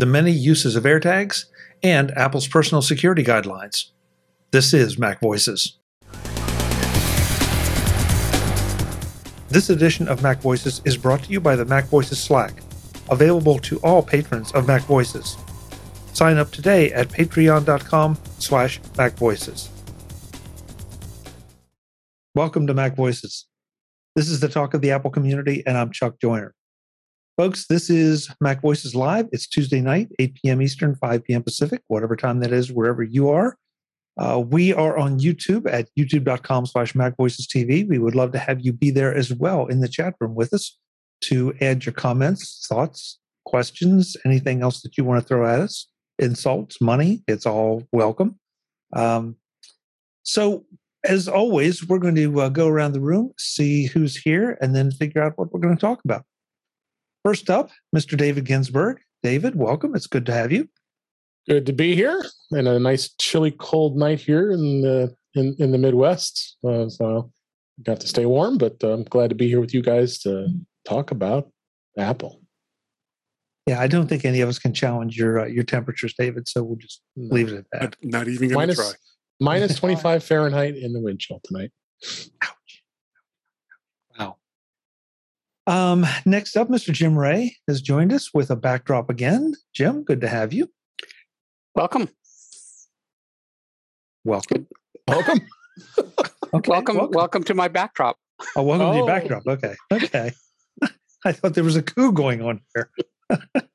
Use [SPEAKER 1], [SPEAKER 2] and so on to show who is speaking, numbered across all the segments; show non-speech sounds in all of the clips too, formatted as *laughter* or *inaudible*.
[SPEAKER 1] the many uses of AirTags, and Apple's personal security guidelines. This is Mac Voices. This edition of Mac Voices is brought to you by the Mac Voices Slack, available to all patrons of Mac Voices. Sign up today at patreon.com slash macvoices. Welcome to Mac Voices. This is the talk of the Apple community, and I'm Chuck Joiner. Folks, this is Mac Voices Live. It's Tuesday night, 8 p.m. Eastern, 5 p.m. Pacific, whatever time that is, wherever you are. Uh, we are on YouTube at youtube.com slash TV. We would love to have you be there as well in the chat room with us to add your comments, thoughts, questions, anything else that you want to throw at us, insults, money. It's all welcome. Um, so, as always, we're going to uh, go around the room, see who's here, and then figure out what we're going to talk about. First up, Mr. David Ginsburg. David, welcome. It's good to have you.
[SPEAKER 2] Good to be here, and a nice chilly, cold night here in the in, in the Midwest. Uh, so, got to stay warm, but I'm glad to be here with you guys to talk about Apple.
[SPEAKER 1] Yeah, I don't think any of us can challenge your uh, your temperatures, David. So we'll just no. leave it at that.
[SPEAKER 3] Not, not even going to try.
[SPEAKER 2] Minus *laughs* 25 Fahrenheit in the wind chill tonight.
[SPEAKER 1] Ouch. Wow. Um, next up, Mr. Jim Ray has joined us with a backdrop again. Jim, good to have you.
[SPEAKER 4] Welcome.
[SPEAKER 1] Welcome.
[SPEAKER 2] Welcome. *laughs*
[SPEAKER 4] okay, welcome. Welcome. Welcome to my backdrop.
[SPEAKER 1] Oh, welcome oh. to your backdrop. Okay. Okay. *laughs* I thought there was a coup going on here. *laughs*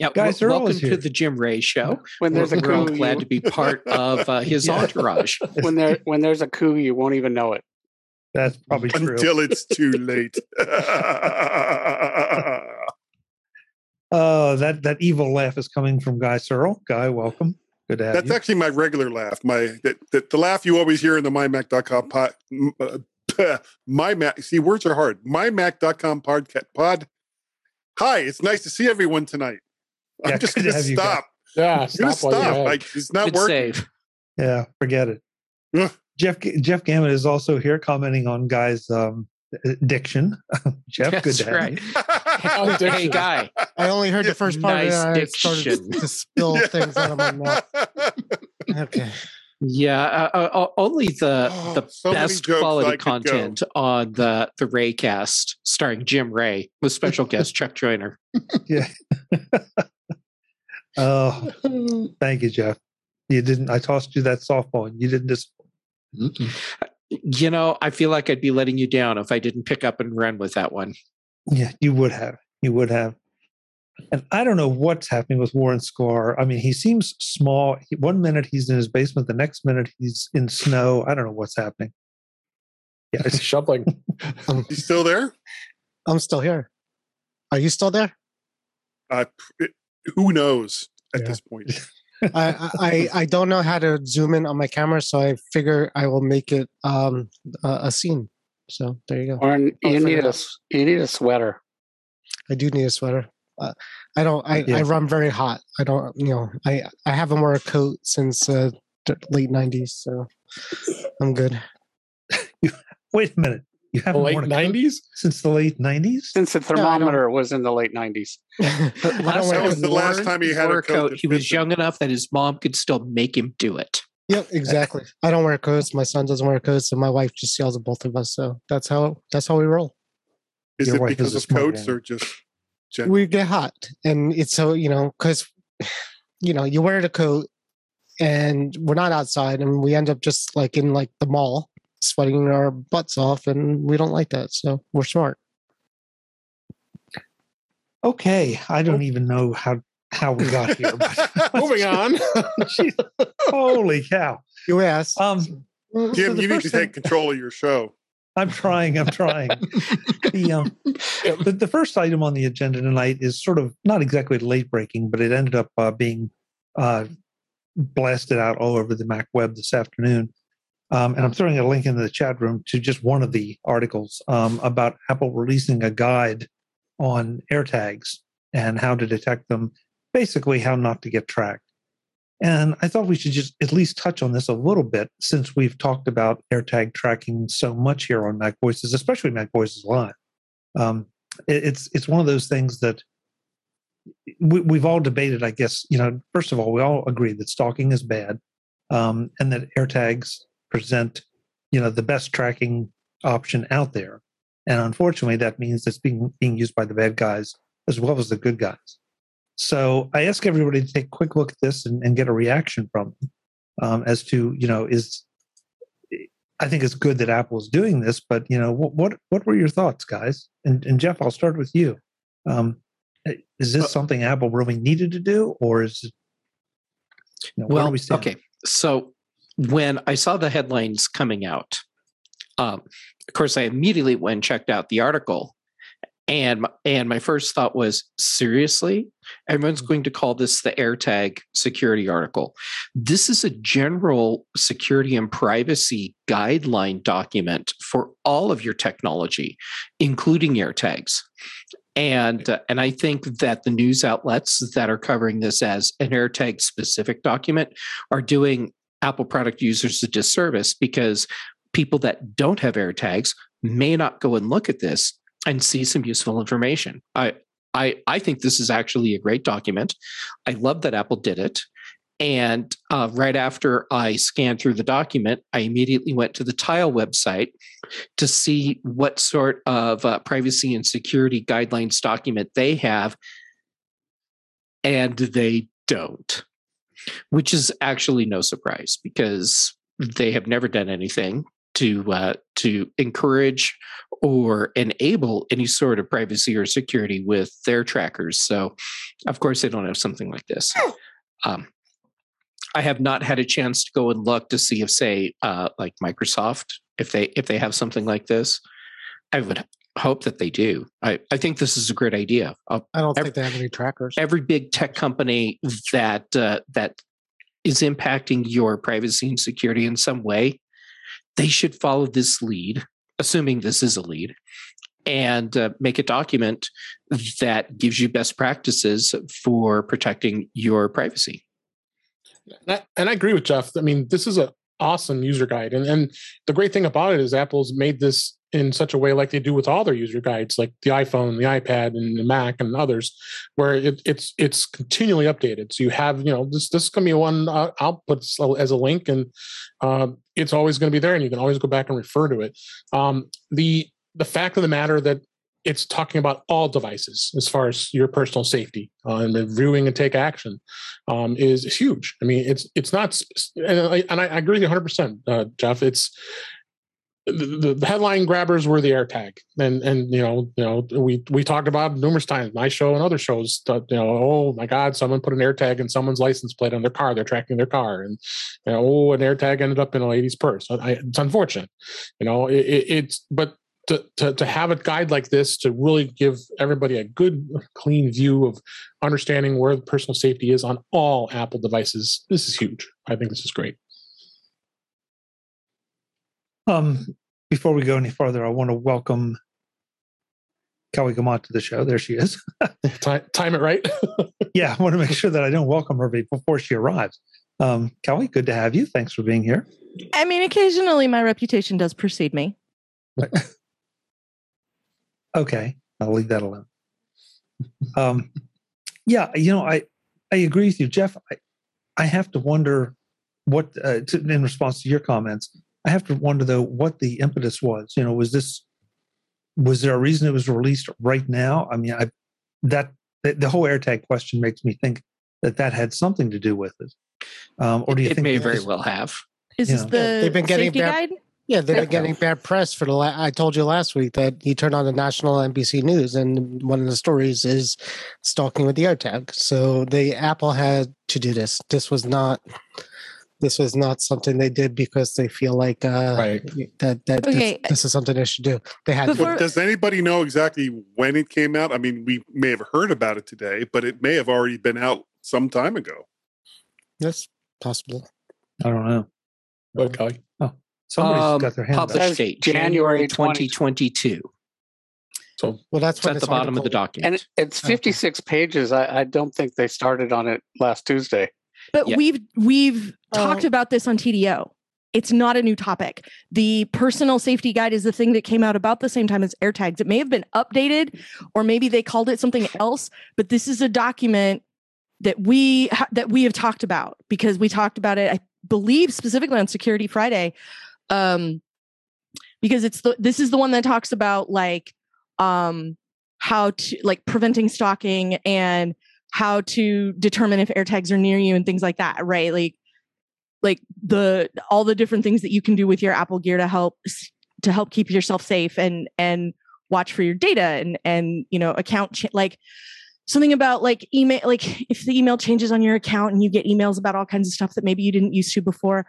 [SPEAKER 5] Yeah, guys, w- welcome to the Jim Ray show.
[SPEAKER 4] When there's
[SPEAKER 5] we're,
[SPEAKER 4] a coup,
[SPEAKER 5] glad you... to be part of uh, his yeah. entourage.
[SPEAKER 4] when there when there's a coup, you won't even know it.
[SPEAKER 1] That's probably true.
[SPEAKER 3] Until it's too late. *laughs*
[SPEAKER 1] Oh, that that evil laugh is coming from Guy Serle. Guy, welcome. Good to have
[SPEAKER 3] That's
[SPEAKER 1] you.
[SPEAKER 3] actually my regular laugh. My that, that, the laugh you always hear in the mymac.com pod. Uh, *laughs* my Mac. See, words are hard. MyMac.com podcast pod. Hi, it's nice to see everyone tonight. I'm just going to stop.
[SPEAKER 2] Yeah,
[SPEAKER 3] I'm stop. stop. I, it's not good working. Save.
[SPEAKER 1] Yeah, forget it. Jeff Jeff Gamet is also here commenting on Guy's um, diction. *laughs* Jeff, That's good to right.
[SPEAKER 5] have you. *laughs* hey, guy.
[SPEAKER 6] I only heard the first part nice of it. I started to *laughs* spill yeah. things out of my mouth. Okay.
[SPEAKER 5] Yeah, uh, uh, only the oh, the so best quality content on the the Raycast, starring Jim Ray with special guest Chuck Joiner.
[SPEAKER 1] Yeah. oh, thank you, Jeff. You didn't. I tossed you that softball, and you didn't disappoint.
[SPEAKER 5] You know, I feel like I'd be letting you down if I didn't pick up and run with that one.
[SPEAKER 1] Yeah, you would have. You would have. And I don't know what's happening with Warren Sklar. I mean, he seems small. One minute he's in his basement, the next minute he's in snow. I don't know what's happening. *laughs*
[SPEAKER 2] Yeah, it's shoveling. *laughs*
[SPEAKER 3] he's still there.
[SPEAKER 6] I'm still here. Are you still there?
[SPEAKER 3] Uh, who knows at yeah. this point? *laughs*
[SPEAKER 6] I, I I don't know how to zoom in on my camera, so I figure I will make it um a, a scene. So there you go.
[SPEAKER 4] Or you need a you need a sweater.
[SPEAKER 6] I do need a sweater. Uh, I don't. I, yeah. I run very hot. I don't. You know. I I haven't worn a coat since uh, late '90s, so I'm good. *laughs*
[SPEAKER 1] Wait a minute. You haven't
[SPEAKER 2] late nineties
[SPEAKER 1] since the late nineties.
[SPEAKER 4] Since the thermometer no, was in the late nineties.
[SPEAKER 3] last that was the last time he had a coat.
[SPEAKER 5] He was young enough that his mom could still make him do it.
[SPEAKER 6] Yep, exactly. I don't wear coats. My son doesn't wear coats, and my wife just yells at both of us. So that's how that's how we roll.
[SPEAKER 3] Is Your it because of coats man. or just
[SPEAKER 6] general? we get hot, and it's so you know because you know you wear the coat, and we're not outside, and we end up just like in like the mall, sweating our butts off, and we don't like that. So we're smart.
[SPEAKER 1] Okay, I don't even know how how we got here. But *laughs* *laughs*
[SPEAKER 2] Moving on. *laughs*
[SPEAKER 1] holy cow!
[SPEAKER 6] You asked.
[SPEAKER 3] Um, Jim, so you need to thing, take control of your show.
[SPEAKER 1] I'm trying. I'm trying. the, um, the, the first item on the agenda tonight is sort of not exactly late breaking, but it ended up uh, being uh, blasted out all over the Mac web this afternoon. Um, and I'm throwing a link into the chat room to just one of the articles um, about Apple releasing a guide on AirTags and how to detect them basically how not to get tracked. And I thought we should just at least touch on this a little bit since we've talked about AirTag tracking so much here on Mac Voices, especially Mac Voices Live. Um, it, it's it's one of those things that we, have all debated, I guess, you know, first of all, we all agree that stalking is bad um, and that AirTags present, you know, the best tracking option out there. And unfortunately, that means it's being, being used by the bad guys as well as the good guys. So I ask everybody to take a quick look at this and, and get a reaction from them um, as to, you know, is I think it's good that Apple is doing this, but you know, what what, what were your thoughts, guys? And, and Jeff, I'll start with you. Um, is this something Apple really needed to do, or is it?
[SPEAKER 5] You know, well, we okay. So when I saw the headlines coming out, um, of course, I immediately went and checked out the article and and my first thought was seriously? Everyone's mm-hmm. going to call this the airtag security article. This is a general security and privacy guideline document for all of your technology including airtags. And uh, and i think that the news outlets that are covering this as an airtag specific document are doing apple product users a disservice because people that don't have airtags may not go and look at this and see some useful information. I I I think this is actually a great document. I love that Apple did it. And uh, right after I scanned through the document, I immediately went to the Tile website to see what sort of uh, privacy and security guidelines document they have. And they don't, which is actually no surprise because they have never done anything to uh, to encourage or enable any sort of privacy or security with their trackers. So, of course, they don't have something like this. Um, I have not had a chance to go and look to see if, say, uh, like Microsoft, if they if they have something like this. I would hope that they do. I, I think this is a great idea.
[SPEAKER 6] Uh, I don't every, think they have any trackers.
[SPEAKER 5] Every big tech company that uh, that is impacting your privacy and security in some way they should follow this lead, assuming this is a lead, and uh, make a document that gives you best practices for protecting your privacy.
[SPEAKER 2] And I, and I agree with Jeff. I mean, this is an awesome user guide, and and the great thing about it is Apple's made this in such a way like they do with all their user guides like the iphone the ipad and the mac and others where it, it's it's continually updated so you have you know this this is going to be one uh, i'll put as a link and uh, it's always going to be there and you can always go back and refer to it um, the the fact of the matter that it's talking about all devices as far as your personal safety uh, and reviewing and take action um, is, huge. I mean, it's it's not, and I, and I agree with you 100, uh, Jeff. It's the, the, headline grabbers were the AirTag, and and you know you know we we talked about numerous times my show and other shows that you know oh my God someone put an AirTag in someone's license plate on their car they're tracking their car. And you know oh an AirTag ended up in a lady's purse. I, it's unfortunate you know it, it, it's but to, to, to have a guide like this to really give everybody a good clean view of understanding where personal safety is on all Apple devices this is huge. I think this is great.
[SPEAKER 1] Um, before we go any further, I want to welcome Kelly Guimont to the show. There she is. *laughs*
[SPEAKER 2] time, time it right. *laughs*
[SPEAKER 1] yeah, I want to make sure that I don't welcome her before she arrives. Um, Kelly, good to have you. Thanks for being here.
[SPEAKER 7] I mean, occasionally my reputation does precede me. *laughs*
[SPEAKER 1] okay, I'll leave that alone. Um, yeah, you know, I I agree with you, Jeff. I I have to wonder what, uh, to, in response to your comments, I have to wonder though what the impetus was. You know, was this was there a reason it was released right now? I mean, I that the, the whole AirTag question makes me think that that had something to do with it. Um, or do you think
[SPEAKER 5] it
[SPEAKER 1] think
[SPEAKER 5] may very well have?
[SPEAKER 7] Is this the yeah, they've been getting bad, guide?
[SPEAKER 6] Yeah, they've been getting bad press for the. La- I told you last week that he turned on the national NBC News, and one of the stories is stalking with the AirTag. So the Apple had to do this. This was not this was not something they did because they feel like uh, right. that that okay. this, this, is something they should do. They had.
[SPEAKER 3] Before, does anybody know exactly when it came out? I mean, we may have heard about it today, but it may have already been out some time ago.
[SPEAKER 6] That's possible.
[SPEAKER 1] I don't know.
[SPEAKER 2] Okay.
[SPEAKER 1] Oh, somebody's um, got their hand.
[SPEAKER 5] Published date January 2022.
[SPEAKER 2] So,
[SPEAKER 6] well, that's
[SPEAKER 5] at the bottom of the document.
[SPEAKER 4] And it's 56 okay. pages. I, I don't think they started on it last Tuesday.
[SPEAKER 7] But we've we've talked about this on TDO. it's not a new topic. The personal safety guide is the thing that came out about the same time as AirTags. It may have been updated or maybe they called it something else, but this is a document that we ha- that we have talked about because we talked about it I believe specifically on Security Friday. Um because it's the this is the one that talks about like um how to like preventing stalking and how to determine if AirTags are near you and things like that, right? Like like the all the different things that you can do with your Apple Gear to help to help keep yourself safe and and watch for your data and and you know account ch- like something about like email like if the email changes on your account and you get emails about all kinds of stuff that maybe you didn't used to before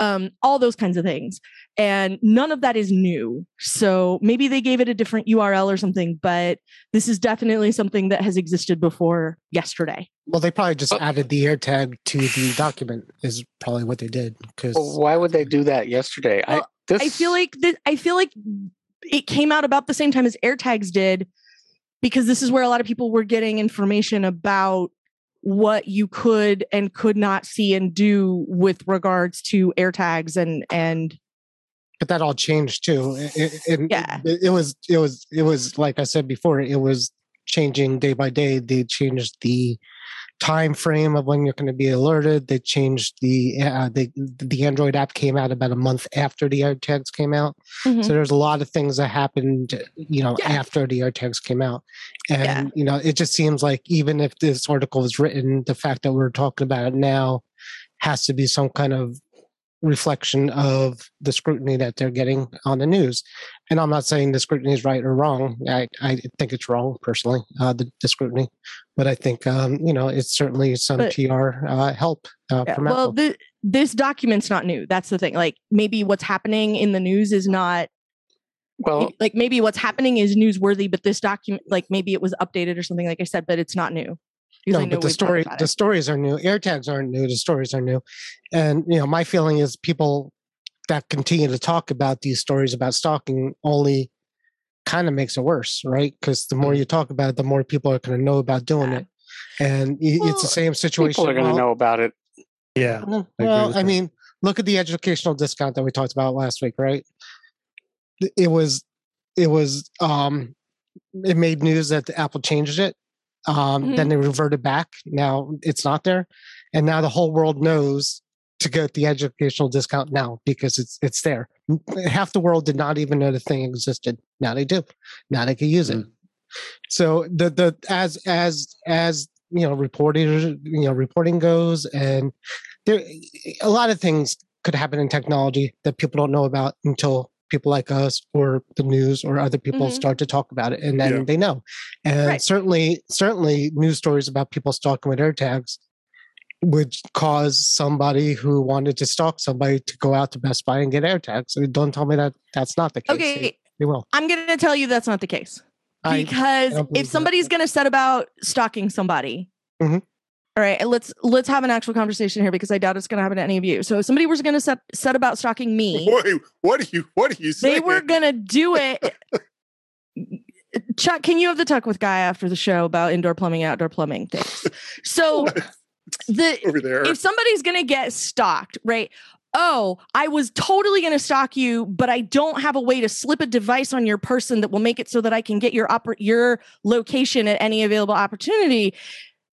[SPEAKER 7] um, all those kinds of things and none of that is new so maybe they gave it a different url or something but this is definitely something that has existed before yesterday
[SPEAKER 6] well they probably just oh. added the AirTag to the document is probably what they did because
[SPEAKER 4] well, why would they do that yesterday
[SPEAKER 7] well, I, this... I feel like th- i feel like it came out about the same time as AirTags did because this is where a lot of people were getting information about what you could and could not see and do with regards to AirTags and and
[SPEAKER 6] but that all changed too it, it,
[SPEAKER 7] yeah
[SPEAKER 6] it, it, was it was it was like i said before it was changing day by day they changed the time frame of when you're going to be alerted. They changed the uh, the the Android app came out about a month after the AirTags came out. Mm-hmm. So there's a lot of things that happened, you know, yeah. after the AirTags came out, and yeah. you know, it just seems like even if this article was written, the fact that we're talking about it now has to be some kind of reflection of the scrutiny that they're getting on the news. And I'm not saying the scrutiny is right or wrong. I, I think it's wrong personally, uh, the, the scrutiny, but I think um, you know it's certainly some but, PR uh, help uh, yeah, from
[SPEAKER 7] well, Apple. The, this document's not new. That's the thing. Like maybe what's happening in the news is not. Well, like maybe what's happening is newsworthy, but this document, like maybe it was updated or something, like I said, but it's not new
[SPEAKER 6] no, but the story the stories are new. AirTags aren't new. The stories are new, and you know my feeling is people that continue to talk about these stories about stalking only kind of makes it worse, right? Because the more mm. you talk about it, the more people are going to know about doing yeah. it, and well, it's the same situation.
[SPEAKER 4] People are going to know about it.
[SPEAKER 1] Yeah.
[SPEAKER 6] Well, I, I mean, look at the educational discount that we talked about last week, right? It was, it was, um, it made news that Apple changed it um, mm-hmm. Then they reverted back. Now it's not there, and now the whole world knows to get the educational discount now because it's it's there. Half the world did not even know the thing existed. Now they do. Now they can use mm-hmm. it. So the the as as as you know reporting you know reporting goes, and there a lot of things could happen in technology that people don't know about until people like us or the news or other people mm-hmm. start to talk about it and then yeah. they know and right. certainly certainly news stories about people stalking with airtags would cause somebody who wanted to stalk somebody to go out to best buy and get airtags so don't tell me that that's not the case
[SPEAKER 7] okay
[SPEAKER 6] they, they will
[SPEAKER 7] i'm going to tell you that's not the case because I, I if somebody's going to set about stalking somebody mm-hmm. All right, let's let's have an actual conversation here because I doubt it's going to happen to any of you. So, if somebody was going to set set about stalking me,
[SPEAKER 3] Boy, *laughs* what are you what are you saying?
[SPEAKER 7] They were going to do it. *laughs* Chuck, can you have the talk with Guy after the show about indoor plumbing, outdoor plumbing things? So, *laughs* the over there, if somebody's going to get stalked, right? Oh, I was totally going to stalk you, but I don't have a way to slip a device on your person that will make it so that I can get your oper- your location at any available opportunity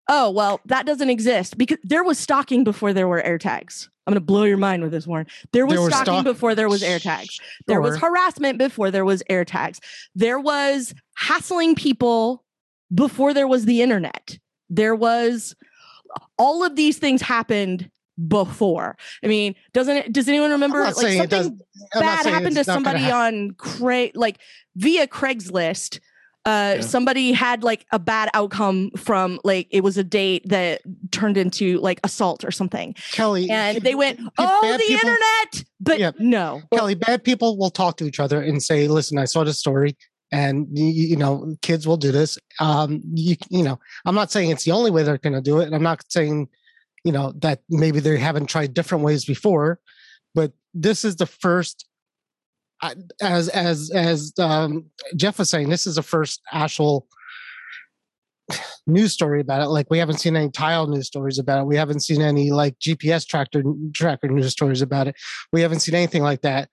[SPEAKER 7] oh well that doesn't exist because there was stalking before there were AirTags. I'm going to blow your mind with this, Warren. There was, there stalking before there was AirTags. Sure. There was harassment before there was AirTags. There was hassling people before there was the internet. There was all of these things happened before. I mean, doesn't it? Does anyone remember like something bad happened to somebody on Craig, like via Craigslist? Uh, yeah. somebody had like a bad outcome from like it was a date that turned into like assault or something.
[SPEAKER 6] Kelly,
[SPEAKER 7] and they went, "Oh, the people, internet," but yeah. no.
[SPEAKER 6] Kelly, bad people will talk to each other and say, "Listen, I saw this story." And you, you know, kids will do this. Um, you, you know, I'm not saying it's the only way they're going to do it. and I'm not saying, you know, that maybe they haven't tried different ways before, but this is the first as as as um, Jeff was saying, this is the first actual news story about it. Like we haven't seen any tile news stories about it. We haven't seen any like GPS tractor tracker news stories about it. We haven't seen anything like that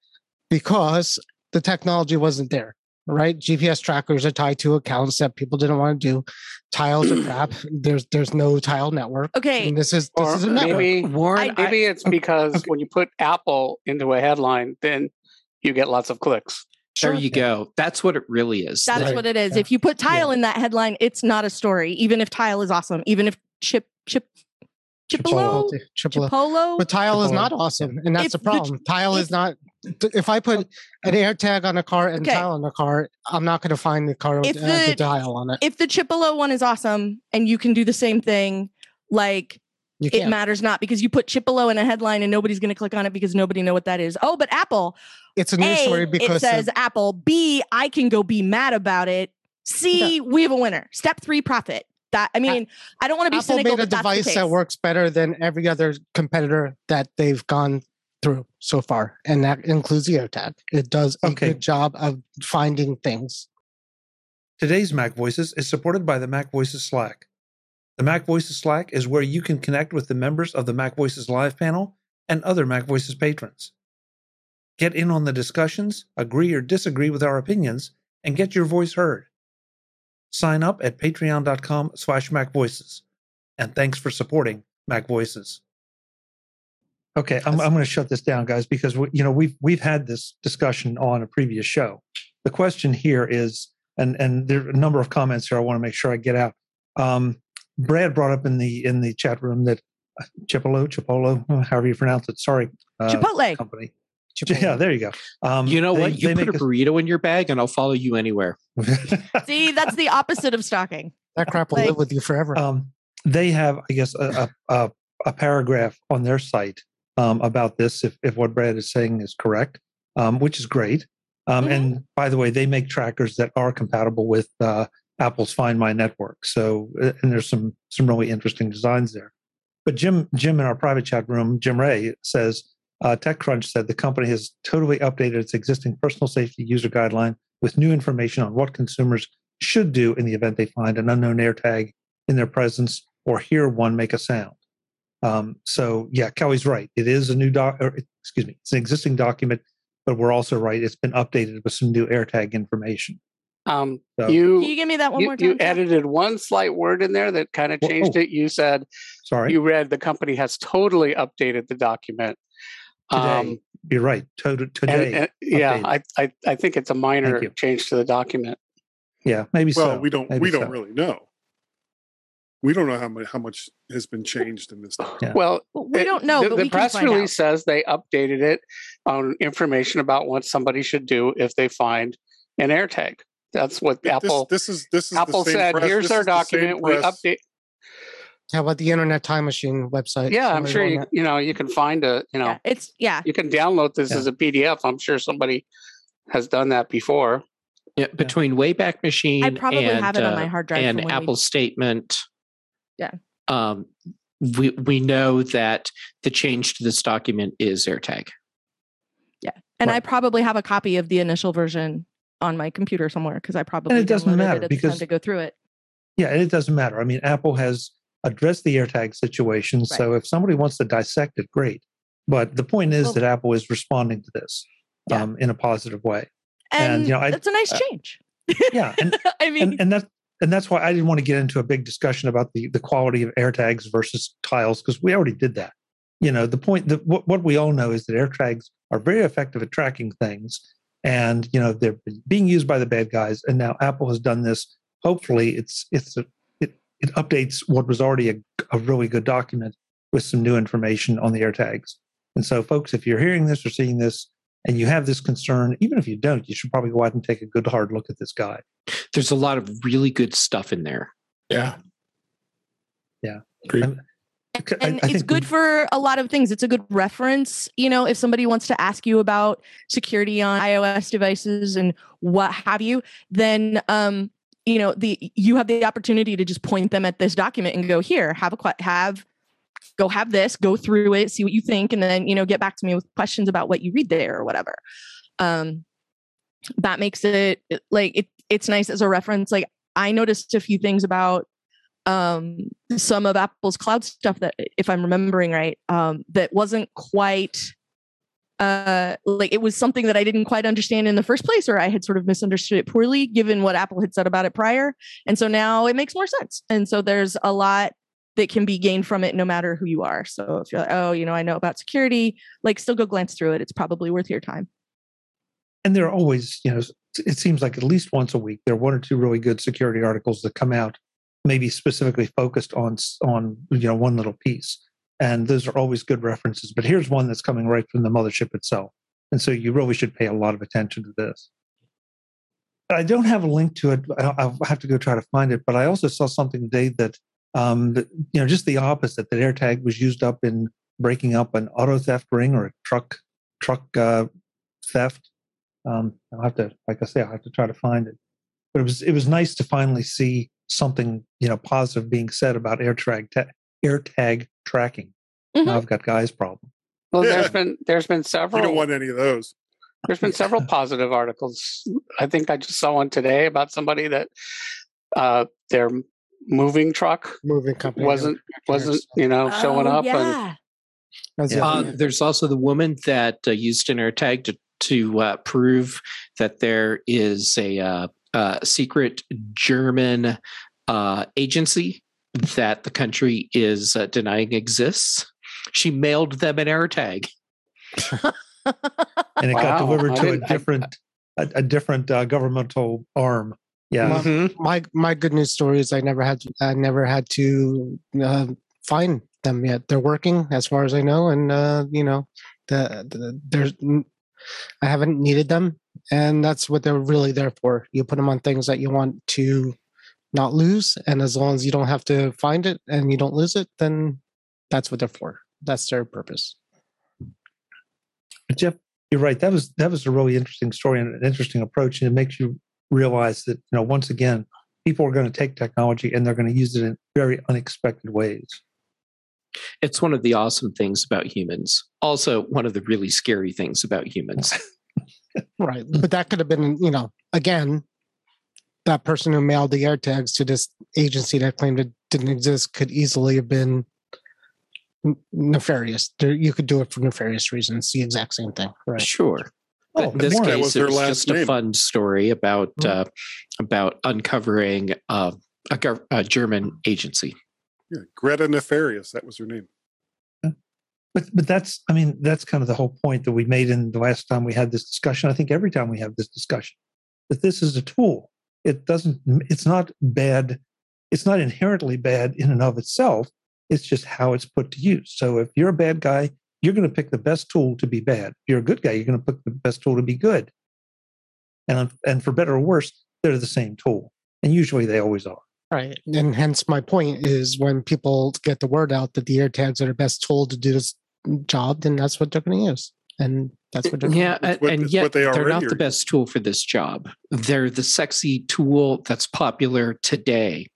[SPEAKER 6] because the technology wasn't there. Right? GPS trackers are tied to accounts that people didn't want to do. Tiles are crap. *clears throat* There's there's no tile network.
[SPEAKER 7] Okay.
[SPEAKER 6] And this is this
[SPEAKER 4] Or
[SPEAKER 6] is a network.
[SPEAKER 4] maybe
[SPEAKER 5] Warren, I-
[SPEAKER 4] maybe it's because
[SPEAKER 1] okay.
[SPEAKER 4] when you put Apple into a headline, then you get lots of clicks.
[SPEAKER 5] there you go. That's what it really is.
[SPEAKER 7] That's
[SPEAKER 6] Right.
[SPEAKER 7] what it is.
[SPEAKER 6] Yeah.
[SPEAKER 7] If you put tile in that headline, it's not a story. Even if tile is awesome, even if chip chip Chipolo
[SPEAKER 6] Chipotle. Chipotle.
[SPEAKER 7] Chipolo.
[SPEAKER 6] But tile is not awesome, and that's
[SPEAKER 7] If
[SPEAKER 6] the
[SPEAKER 7] the-
[SPEAKER 6] problem. tile
[SPEAKER 7] if-
[SPEAKER 6] is not. If I put an air tag on a car and
[SPEAKER 7] Okay.
[SPEAKER 6] tile on the car, I'm not going to find the car with
[SPEAKER 7] If
[SPEAKER 6] uh, the,
[SPEAKER 7] the-
[SPEAKER 6] tile on it.
[SPEAKER 7] if the Chipolo one is awesome and you can do the same thing, like
[SPEAKER 6] You
[SPEAKER 7] it matters not because you put Chipolo in a headline and nobody's going to click on it because nobody know what that is. Oh, but Apple,
[SPEAKER 6] It's a news
[SPEAKER 7] A,
[SPEAKER 6] story because it
[SPEAKER 7] says
[SPEAKER 6] of-
[SPEAKER 7] Apple. B, I can go be mad about it. C, we have a winner. Step three, profit. That I mean, I don't want to be
[SPEAKER 6] Apple
[SPEAKER 7] cynical,
[SPEAKER 6] made a
[SPEAKER 7] but that's the
[SPEAKER 6] device that works better than every other competitor that they've gone through so far, and that includes the AirTag. It does a
[SPEAKER 1] Okay.
[SPEAKER 6] good job of finding things.
[SPEAKER 1] Today's Mac Voices is supported by the Mac Voices Slack. The Mac Voices Slack is where you can connect with the members of the Mac Voices Live panel and other Mac Voices patrons. Get in on the discussions, agree or disagree with our opinions, and get your voice heard. Sign up at patreon.com slash macvoices. And thanks for supporting Mac Voices. Okay, I'm, I'm going to shut this down, guys, because we, you know we've we've had this discussion on a previous show. The question here is, and and there are a number of comments here. I want to make sure I get out. Um, Brad brought up in the in the chat room that uh, Chipolo, Chipolo, however you pronounce it. Sorry, uh,
[SPEAKER 7] Chipotle.
[SPEAKER 1] company.
[SPEAKER 6] Chipotle.
[SPEAKER 1] Yeah, there you go. Um,
[SPEAKER 5] you know
[SPEAKER 1] they-
[SPEAKER 5] what? You put a
[SPEAKER 1] make
[SPEAKER 5] burrito in your bag, and I'll follow you anywhere. *laughs*
[SPEAKER 7] See, that's the opposite of stalking.
[SPEAKER 6] that crap will
[SPEAKER 7] like-
[SPEAKER 6] live with you forever.
[SPEAKER 1] um, they have, I guess, a, a, a, a paragraph on their site um, about this, if, if what Brad is saying is correct, um, which is great. Um,
[SPEAKER 7] Mhm.
[SPEAKER 1] And by the way, they make trackers that are compatible with uh, Apple's Find My network. So, and there's some some really interesting designs there. But Jim, Jim in our private chat room, Jim Ray says, uh, TechCrunch said the company has totally updated its existing personal safety user guideline with new information on what consumers should do in the event they find an unknown AirTag in their presence or hear one make a sound. Um, so yeah, Kelly's right. It is a new doc, or excuse me, it's an existing document, but we're also right. It's been updated with some new AirTag information.
[SPEAKER 4] Um,
[SPEAKER 1] So-
[SPEAKER 7] Can
[SPEAKER 4] you
[SPEAKER 7] you give me that one
[SPEAKER 4] you,
[SPEAKER 7] more time?
[SPEAKER 4] you
[SPEAKER 7] Jeff?
[SPEAKER 4] edited one slight word in there that kind of changed
[SPEAKER 1] oh.
[SPEAKER 4] it. You said
[SPEAKER 1] Sorry,
[SPEAKER 4] you read the company has totally updated the document.
[SPEAKER 1] today. you're right. To- today,
[SPEAKER 4] and- yeah. I, I I think it's a minor change to the document.
[SPEAKER 1] yeah, maybe
[SPEAKER 3] Well,
[SPEAKER 1] so.
[SPEAKER 3] we don't
[SPEAKER 1] Maybe
[SPEAKER 3] we don't
[SPEAKER 1] so.
[SPEAKER 3] really know. We don't know how much how much has been changed in this.
[SPEAKER 1] Yeah.
[SPEAKER 4] Well,
[SPEAKER 7] Well, we
[SPEAKER 4] it-
[SPEAKER 7] don't know,
[SPEAKER 4] The,
[SPEAKER 7] but
[SPEAKER 4] the
[SPEAKER 7] we can
[SPEAKER 4] press
[SPEAKER 7] find
[SPEAKER 4] release
[SPEAKER 7] out.
[SPEAKER 4] says they updated it on information about what somebody should do if they find an AirTag. That's what
[SPEAKER 3] This-
[SPEAKER 4] Apple
[SPEAKER 3] This, is this is
[SPEAKER 4] Apple
[SPEAKER 3] the same
[SPEAKER 4] said.
[SPEAKER 3] press-
[SPEAKER 4] Here's
[SPEAKER 3] this
[SPEAKER 4] our
[SPEAKER 3] is the same
[SPEAKER 4] document. We update.
[SPEAKER 6] How about the Internet Time Machine website?
[SPEAKER 4] Yeah, I'm sure you
[SPEAKER 6] that?
[SPEAKER 4] you know you can find a you know
[SPEAKER 7] Yeah, it's yeah.
[SPEAKER 4] you can download this
[SPEAKER 1] Yeah.
[SPEAKER 4] as a PDF. I'm sure somebody has done that before.
[SPEAKER 5] Yeah, between Wayback Machine
[SPEAKER 7] I probably
[SPEAKER 5] and,
[SPEAKER 7] have it on
[SPEAKER 5] uh,
[SPEAKER 7] my hard drive.
[SPEAKER 5] and
[SPEAKER 7] Apple we-
[SPEAKER 5] statement.
[SPEAKER 7] Yeah.
[SPEAKER 5] Um, we we know that the change to this document is AirTag.
[SPEAKER 7] Yeah, and I probably have a copy of the initial version on my computer somewhere because I probably
[SPEAKER 1] and
[SPEAKER 7] it doesn't
[SPEAKER 1] matter
[SPEAKER 7] it at the time
[SPEAKER 1] because-
[SPEAKER 7] to go through it.
[SPEAKER 1] Yeah, and it doesn't matter. I mean, Apple has addressed the AirTag situation. So if somebody wants to dissect it, great. But the point is
[SPEAKER 7] Well-
[SPEAKER 1] that Apple is responding to this
[SPEAKER 7] Yeah.
[SPEAKER 1] um, in a positive way.
[SPEAKER 7] And,
[SPEAKER 1] And, you know, I-
[SPEAKER 7] it's a nice
[SPEAKER 1] uh,
[SPEAKER 7] change.
[SPEAKER 1] Yeah, and *laughs*
[SPEAKER 7] I mean,
[SPEAKER 1] and, and that's and that's why I didn't want to get into a big discussion about the the quality of AirTags versus tiles because we already did that. You know, the point that what, what we all know is that AirTags are very effective at tracking things, and you know they're being used by the bad guys. And now Apple has done this. Hopefully, it's it's a, it it updates what was already a, a really good document with some new information on the AirTags. And so, folks, if you're hearing this or seeing this, and you have this concern, even if you don't, you should probably go out and take a good hard look at this guy.
[SPEAKER 5] There's a lot of really good stuff in there.
[SPEAKER 2] Yeah.
[SPEAKER 1] Yeah.
[SPEAKER 2] Agreed.
[SPEAKER 7] And it's good for a lot of things. It's a good reference, you know, if somebody wants to ask you about security on iOS devices and what have you, then um, you know, the you have the opportunity to just point them at this document and go, here, have a have go have this, go through it, see what you think, and then you know, get back to me with questions about what you read there or whatever. Um, that makes it like it, it's nice as a reference. Like I noticed a few things about um, some of Apple's cloud stuff that, if I'm remembering right, um, that wasn't quite uh, like it was something that I didn't quite understand in the first place, or I had sort of misunderstood it poorly, given what Apple had said about it prior. And so now it makes more sense. And so there's a lot that can be gained from it no matter who you are. So if you're like, oh, you know, I know about security, like still go glance through it. It's probably worth your time.
[SPEAKER 1] And there are always, you know, it seems like at least once a week, there are one or two really good security articles that come out, maybe specifically focused on on you know one little piece and those are always good references. But here's one that's coming right from the mothership itself. And so you really should pay a lot of attention to this. I don't have a link to it. I'll have to go try to find it. But I also saw something today that, um, that you know, just the opposite. That AirTag was used up in breaking up an auto theft ring or a truck truck uh, theft. Um, I'll have to, like I say, I'll have to try to find it. But it was it was nice to finally see something you know positive being said about AirTag AirTag tracking. Mm-hmm. Now I've got guys problem.
[SPEAKER 4] Well, yeah. there's been there's been several.
[SPEAKER 3] You don't want any of those.
[SPEAKER 4] There's been several *laughs* positive articles. I think I just saw one today about somebody that uh, their moving truck
[SPEAKER 6] moving company
[SPEAKER 4] wasn't wasn't you know showing oh, up.
[SPEAKER 7] Yeah.
[SPEAKER 5] And, yeah. Uh, there's also the woman that uh, used an AirTag to to uh, prove that there is a uh, secret German uh, agency that the country is uh, denying exists. She mailed them an AirTag, *laughs*
[SPEAKER 1] and it wow. got delivered to a different I, a, a, different uh, governmental arm. Yeah,
[SPEAKER 6] mm-hmm. my my good news story is I never had I never had to uh, find them yet. They're working as far as I know, and uh, you know, the, the there's I haven't needed them, and that's what they're really there for. You put them on things that you want to not lose. And as long as you don't have to find it and you don't lose it, then that's what they're for. That's their purpose.
[SPEAKER 1] Jeff, you're right. That was that was a really interesting story and an interesting approach, and it makes you realize that you know once again people are going to take technology and they're going to use it in very unexpected ways.
[SPEAKER 5] It's one of the awesome things about humans. Also, one of the really scary things about humans. *laughs*
[SPEAKER 6] right, but that could have been you know again that person who mailed the AirTags to this agency that claimed it didn't exist could easily have been nefarious. You could do it for nefarious reasons. The exact same thing, right?
[SPEAKER 5] Sure. But oh, in this case, was it was just name. a fun story about mm-hmm. uh, about uncovering uh, a, a, German agency.
[SPEAKER 3] Yeah, Greta Nefarious. That was her name.
[SPEAKER 1] But but that's I mean that's kind of the whole point that we made in the last time we had this discussion. I think every time we have this discussion, that this is a tool. It doesn't it's not bad it's not inherently bad in and of itself. It's just how it's put to use. So if you're a bad guy you're going to pick the best tool to be bad. If you're a good guy you're going to pick the best tool to be good. And and for better or worse they're the same tool. And usually they always are.
[SPEAKER 6] Right. And hence my point is when people get the word out that the AirTags are the best tool to do this job then that's what they're going to use and that's what
[SPEAKER 5] yeah, and, what, and yet they are not the best tool for this job. They're the sexy tool that's popular today.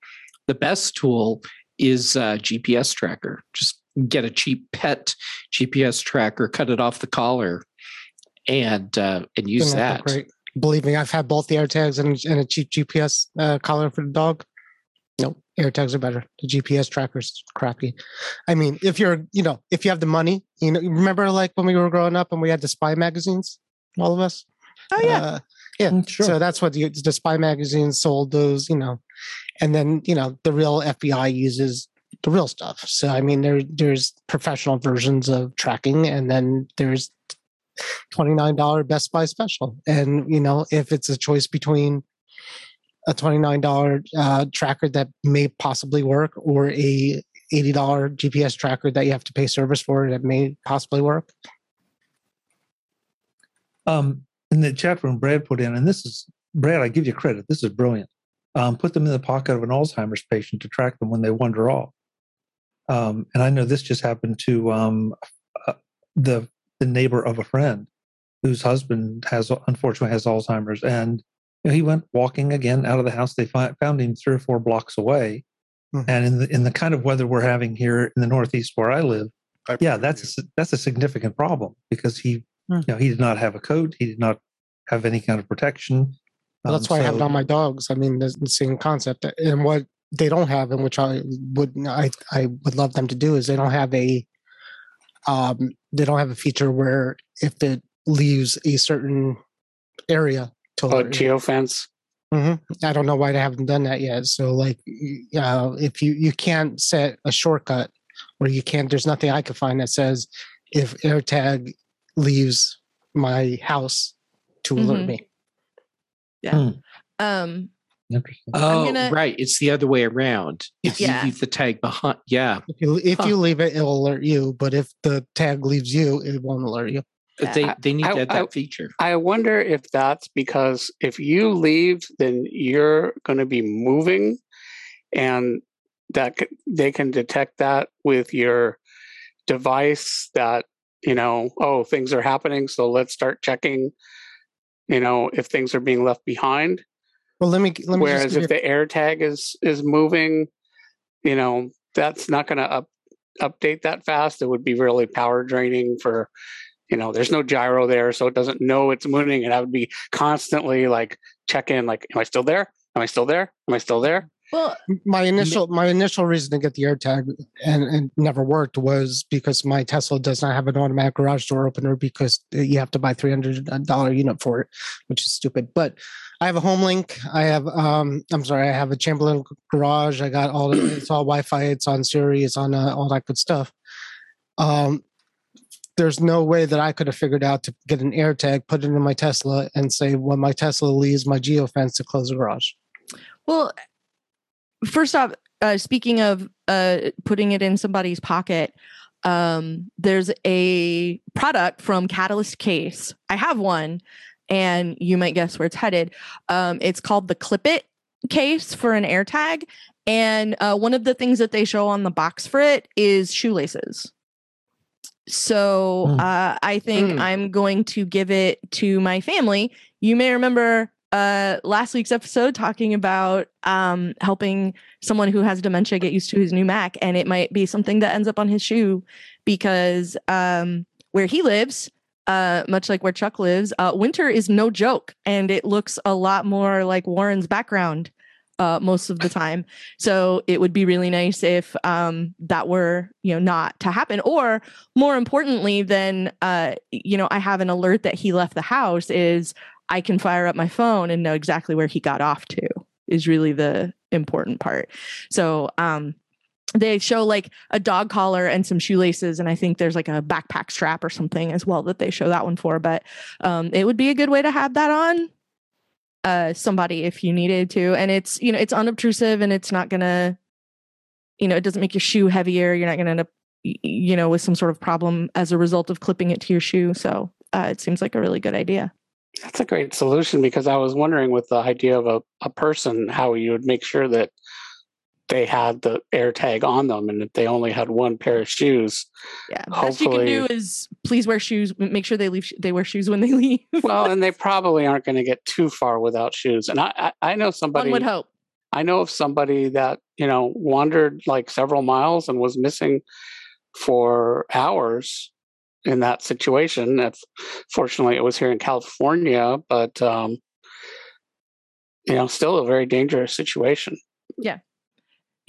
[SPEAKER 5] The best tool is a GPS tracker. Just get a cheap pet GPS tracker, cut it off the collar, and uh, and use that. Great.
[SPEAKER 6] Believe me, I've had both the AirTags and, and a cheap GPS uh, collar for the dog. Nope. AirTags are better. The GPS tracker's crappy. I mean, if you're, you know, if you have the money, you know, remember like when we were growing up and we had the spy magazines, all of us?
[SPEAKER 7] Oh, yeah. Uh,
[SPEAKER 6] yeah. Mm, sure. So that's what the, the spy magazines sold those, you know, and then, you know, the real FBI uses the real stuff. So, I mean, there, there's professional versions of tracking and then there's $29 Best Buy special. And, you know, if it's a choice between a $29 uh, tracker that may possibly work or a $80 GPS tracker that you have to pay service for that may possibly work?
[SPEAKER 1] Um, in the chat room, Brad put in, and this is Brad, I give you credit. This is brilliant. Um, put them in the pocket of an Alzheimer's patient to track them when they wander off. Um, and I know this just happened to um, uh, the the neighbor of a friend whose husband has unfortunately has Alzheimer's, and you know, he went walking again out of the house. They find, found him three or four blocks away. Mm-hmm. And in the in the kind of weather we're having here in the Northeast where I live, I yeah, that's a, that's a significant problem because he mm-hmm. you know he did not have a coat. He did not have any kind of protection.
[SPEAKER 6] Well, that's um, why so, I have it on my dogs. I mean, the same concept. And what they don't have, and which I would I I would love them to do, is they don't have a um they don't have a feature where if it leaves a certain area
[SPEAKER 4] to oh, geofence.
[SPEAKER 6] Mm-hmm. I don't know why they haven't done that yet. So like, uh, if you you can't set a shortcut, or you can't, there's nothing I can find that says if AirTag leaves my house to alert mm-hmm. me.
[SPEAKER 7] Yeah. Hmm. Um.
[SPEAKER 5] Oh, gonna, right. It's the other way around. If yeah. you leave the tag behind, yeah.
[SPEAKER 6] If you if huh. you leave it, it'll alert you. But if the tag leaves you, it won't alert you.
[SPEAKER 5] But they they need I, to add that I, feature.
[SPEAKER 4] I wonder if that's because if you leave, then you're going to be moving, and that they can detect that with your device. That you know, oh, things are happening, so let's start checking. You know, if things are being left behind.
[SPEAKER 6] Well, let me. Let me
[SPEAKER 4] Whereas if the AirTag is is moving, you know, that's not going to up update that fast. It would be really power draining for you know there's no gyro there so it doesn't know it's moving and i would be constantly like check in like am i still there? Am i still there? Am i still there?
[SPEAKER 6] Well my initial my initial reason to get the airtag and, and never worked was because my tesla does not have an automatic garage door opener because you have to buy $300 unit for it which is stupid but i have a HomeLink i have um i'm sorry i have a chamberlain garage i got all the, it's all wi-fi it's on siri it's on uh, all that good stuff. Um there's no way that I could have figured out to get an AirTag, put it in my Tesla, and say when my Tesla leaves my geofence to close the garage.
[SPEAKER 7] Well, first off, uh, speaking of uh, putting it in somebody's pocket, um, there's a product from Catalyst Case. I have one, and you might guess where it's headed. Um, it's called the Clip It case for an AirTag, and uh, one of the things that they show on the box for it is shoelaces. So mm. uh, I think mm. I'm going to give it to my family. You may remember uh, last week's episode talking about um, helping someone who has dementia get used to his new Mac, and it might be something that ends up on his shoe because um, where he lives, uh, much like where Chuck lives, uh, winter is no joke, and it looks a lot more like Warren's background uh, most of the time. So it would be really nice if um, that were, you know, not to happen. Or more importantly, then, uh, you know, I have an alert that he left the house. Is I can fire up my phone and know exactly where he got off to. Is really the important part. So um, they show like a dog collar and some shoelaces and i think there's like a backpack strap or something as well that they show that one for but um, it would be a good way to have that on uh somebody if you needed to. And it's you know it's unobtrusive and it's not gonna you know it doesn't make your shoe heavier. You're not gonna end up you know with some sort of problem as a result of clipping it to your shoe. So uh, it seems like a really good idea.
[SPEAKER 4] That's a great solution because i was wondering with the idea of a, a person how you would make sure that they had the air tag on them and if they only had one pair of shoes
[SPEAKER 7] yeah best you can do is please wear shoes make sure they leave they wear shoes when they *laughs* leave.
[SPEAKER 4] Well and they probably aren't going to get too far without shoes and I, I i know somebody
[SPEAKER 7] one would hope.
[SPEAKER 4] I know of somebody that you know wandered like several miles and was missing for hours in that situation. If fortunately it was here in california but um you know still a very dangerous situation.
[SPEAKER 7] Yeah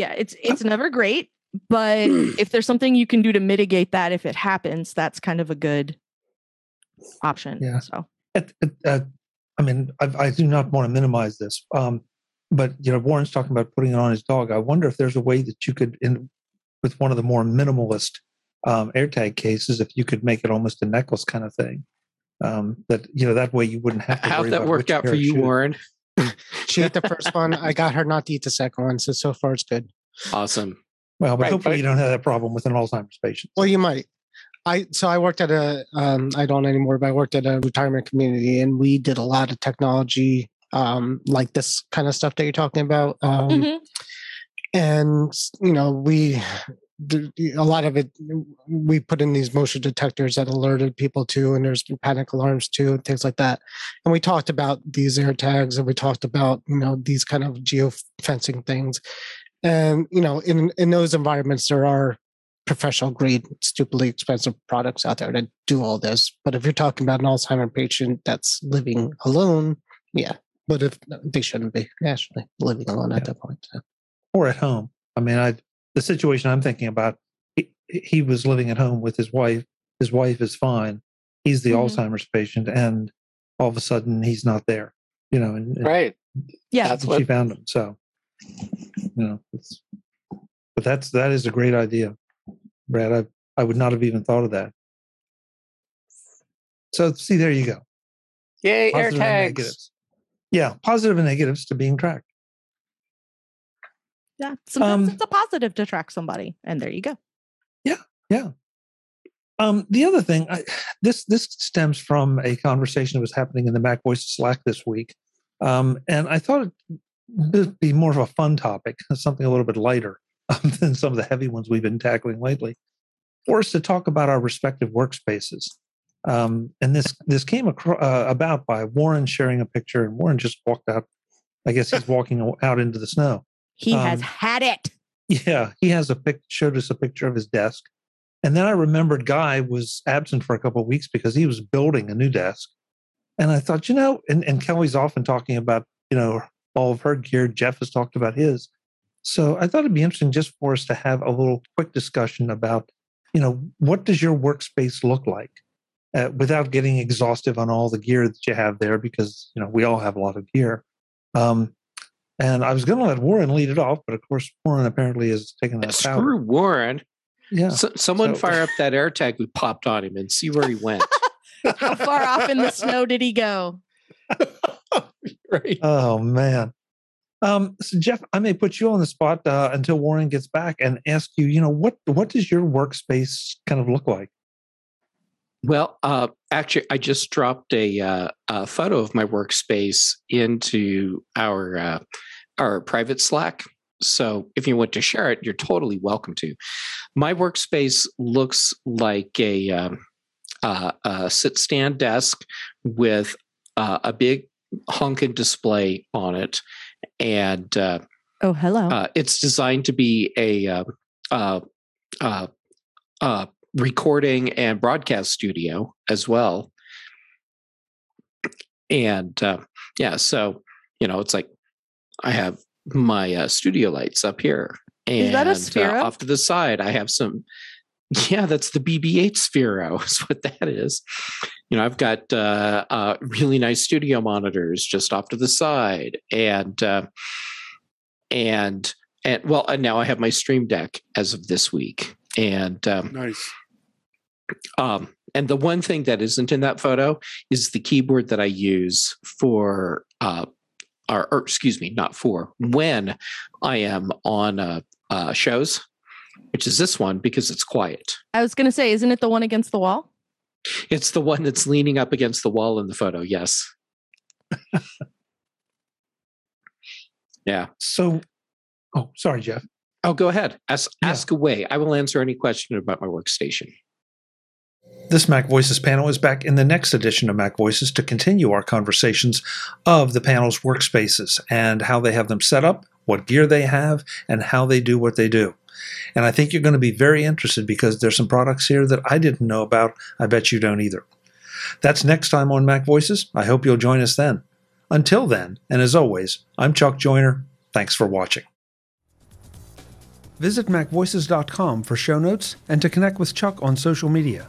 [SPEAKER 7] yeah, it's it's never great, but *clears throat* if there's something you can do to mitigate that if it happens, that's kind of a good option. Yeah. So,
[SPEAKER 1] uh, I mean, I, I, do not want to minimize this, um, but you know, Warren's talking about putting it on his dog. I wonder if there's a way that you could, in with one of the more minimalist um, AirTag cases, if you could make it almost a necklace kind of thing. Um, that you know, that way you wouldn't have to.
[SPEAKER 5] How'd that work out for you, Warren? *laughs*
[SPEAKER 6] she ate the first one. I got her not to eat the second one. So so far it's good.
[SPEAKER 5] Awesome.
[SPEAKER 1] Well, but right, hopefully but, you don't have that problem with an Alzheimer's patient.
[SPEAKER 6] Well, you might. I so I worked at a um, I don't anymore, but I worked at a retirement community, and we did a lot of technology um, like this kind of stuff that you're talking about. Um, mm-hmm. And you know, we a lot of it we put in these motion detectors that alerted people to and there's panic alarms too and things like that and we talked about these air tags and we talked about you know these kind of geo fencing things and you know in in those environments there are professional grade stupidly expensive products out there that do all this but if you're talking about an alzheimer patient that's living alone yeah but if they shouldn't be actually living alone yeah. at that point so.
[SPEAKER 1] or at home. I mean, I the situation I'm thinking about, he, he was living at home with his wife. His wife is fine. He's the mm-hmm. Alzheimer's patient, and all of a sudden he's not there. You know, and,
[SPEAKER 4] right?
[SPEAKER 7] Yeah,
[SPEAKER 1] that's what she found him. So, you know, it's, but that's that is a great idea, Brad. I I would not have even thought of that. So see, there you go.
[SPEAKER 4] Yay, positive AirTags.
[SPEAKER 1] Yeah, positive and negatives to being tracked.
[SPEAKER 7] Yeah, sometimes um, it's a positive to track somebody, and there you go.
[SPEAKER 1] Yeah, yeah. Um, the other thing, I, this this stems from a conversation that was happening in the Mac Voice Slack this week, um, and I thought it'd be more of a fun topic, *laughs* something a little bit lighter um, *laughs* than some of the heavy ones we've been tackling lately, for us to talk about our respective workspaces. Um, and this this came acro- uh, about by Warren sharing a picture, and Warren just walked out. I guess he's walking out into the snow.
[SPEAKER 7] He um, has had it.
[SPEAKER 1] Yeah, he has a pic. Showed us a picture of his desk, and then I remembered Guy was absent for a couple of weeks because he was building a new desk. And I thought, you know, and, and Kelly's often talking about, you know, all of her gear. Jeff has talked about his. So I thought it'd be interesting just for us to have a little quick discussion about, you know, what does your workspace look like? uh, without getting exhaustive on all the gear that you have there, because you know we all have a lot of gear. Um, and I was going to let Warren lead it off, but of course Warren apparently is taking that.
[SPEAKER 5] Screw
[SPEAKER 1] power.
[SPEAKER 5] Warren.
[SPEAKER 1] Yeah.
[SPEAKER 5] So, someone so. fire *laughs* up that air tag we popped on him and see where he went. *laughs* *laughs*
[SPEAKER 7] How far off in the snow did he go?
[SPEAKER 1] right. Oh man. Um, so Jeff, I may put you on the spot uh, until Warren gets back and ask you. You know what? What does your workspace kind of look like?
[SPEAKER 5] Well, uh, actually, I just dropped a, uh, a, photo of my workspace into our uh, our private Slack. So if you want to share it, you're totally welcome to. My workspace looks like a, um, a sit stand desk with uh, a big honking display on it, and uh,
[SPEAKER 7] oh, hello.
[SPEAKER 5] Uh, it's designed to be a uh, recording and broadcast studio as well. And uh, yeah, so you know, it's like I have my uh, studio lights up here, and
[SPEAKER 7] Is that a Sphero?
[SPEAKER 5] Uh, off to the side, I have some. Yeah, that's the BB-8 Sphero. *laughs* Is what that is. You know, I've got uh, uh, really nice studio monitors just off to the side, and uh, and and well, and now I have my Stream Deck as of this week, and um,
[SPEAKER 3] nice.
[SPEAKER 5] Um, and the one thing that isn't in that photo is the keyboard that I use for, uh, or, or excuse me, not for when I am on uh, uh, shows, which is this one because it's quiet.
[SPEAKER 7] I was going to say, isn't it the one against the wall?
[SPEAKER 5] It's the one that's leaning up against the wall in the photo. Yes. *laughs* yeah.
[SPEAKER 1] So, oh, sorry, Jeff.
[SPEAKER 5] Oh, go ahead. Ask, yeah. ask away. I will answer any question about my workstation.
[SPEAKER 1] This Mac Voices panel is back in the next edition of Mac Voices to continue our conversations of the panel's workspaces and how they have them set up, what gear they have, and how they do what they do. And I think you're going to be very interested because there's some products here that I didn't know about. I bet you don't either. That's next time on Mac Voices. I hope you'll join us then. Until then, and as always, I'm Chuck Joiner. Thanks for watching. Visit MacVoices.com for show notes and to connect with Chuck on social media